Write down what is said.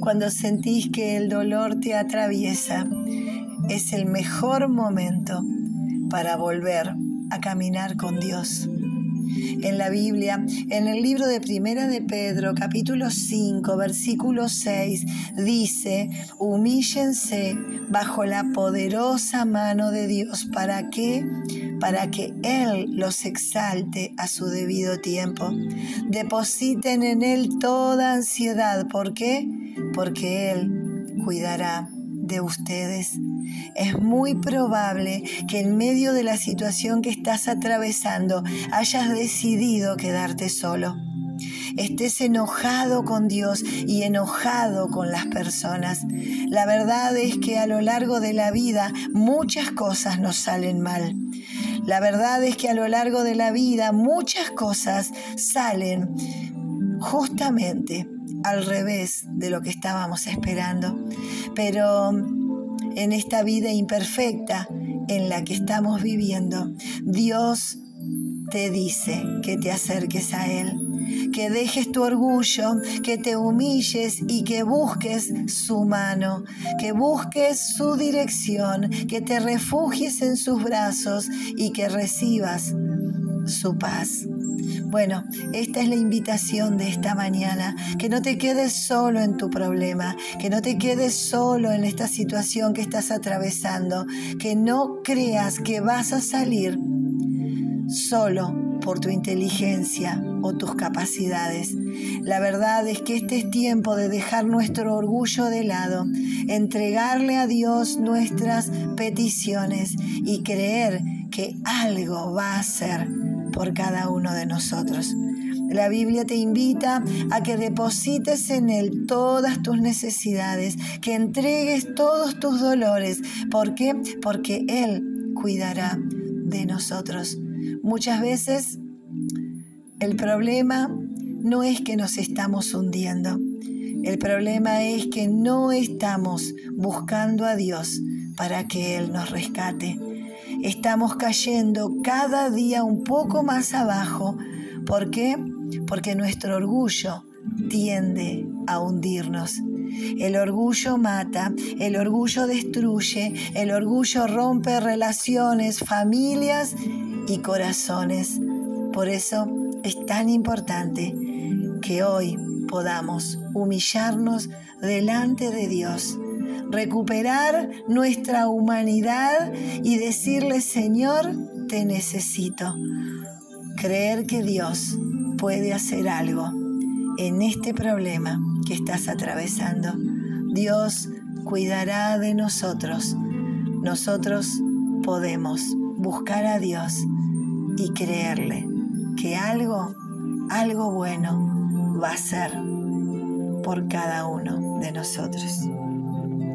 cuando sentís que el dolor te atraviesa, es el mejor momento para volver a caminar con Dios en la Biblia, en el libro de Primera de Pedro, capítulo 5, versículo 6, dice, humíllense bajo la poderosa mano de Dios. ¿Para qué? Para que Él los exalte a su debido tiempo. Depositen en Él toda ansiedad. ¿Por qué? Porque Él cuidará de ustedes. Es muy probable que en medio de la situación que estás atravesando hayas decidido quedarte solo. Estés enojado con Dios y enojado con las personas. La verdad es que a lo largo de la vida muchas cosas nos salen mal. La verdad es que a lo largo de la vida muchas cosas salen justamente al revés de lo que estábamos esperando. Pero en esta vida imperfecta en la que estamos viviendo, Dios te dice que te acerques a Él, que dejes tu orgullo, que te humilles y que busques su mano, que busques su dirección, que te refugies en sus brazos y que recibas su paz. Bueno, esta es la invitación de esta mañana, que no te quedes solo en tu problema, que no te quedes solo en esta situación que estás atravesando, que no creas que vas a salir solo por tu inteligencia o tus capacidades. La verdad es que este es tiempo de dejar nuestro orgullo de lado, entregarle a Dios nuestras peticiones y creer que algo va a hacer por cada uno de nosotros. La Biblia te invita a que deposites en Él todas tus necesidades, que entregues todos tus dolores. ¿Por qué? Porque Él cuidará de nosotros. Muchas veces el problema no es que nos estamos hundiendo. El problema es que no estamos buscando a Dios para que Él nos rescate estamos cayendo cada día un poco más abajo. ¿Por qué? Porque nuestro orgullo tiende a hundirnos. El orgullo mata, el orgullo destruye, el orgullo rompe relaciones, familias y corazones. Por eso es tan importante que hoy podamos humillarnos delante de Dios recuperar nuestra humanidad y decirle, Señor, te necesito. Creer que Dios puede hacer algo en este problema que estás atravesando. Dios cuidará de nosotros. Nosotros podemos buscar a Dios y creerle que algo, algo bueno va a ser por cada uno de nosotros.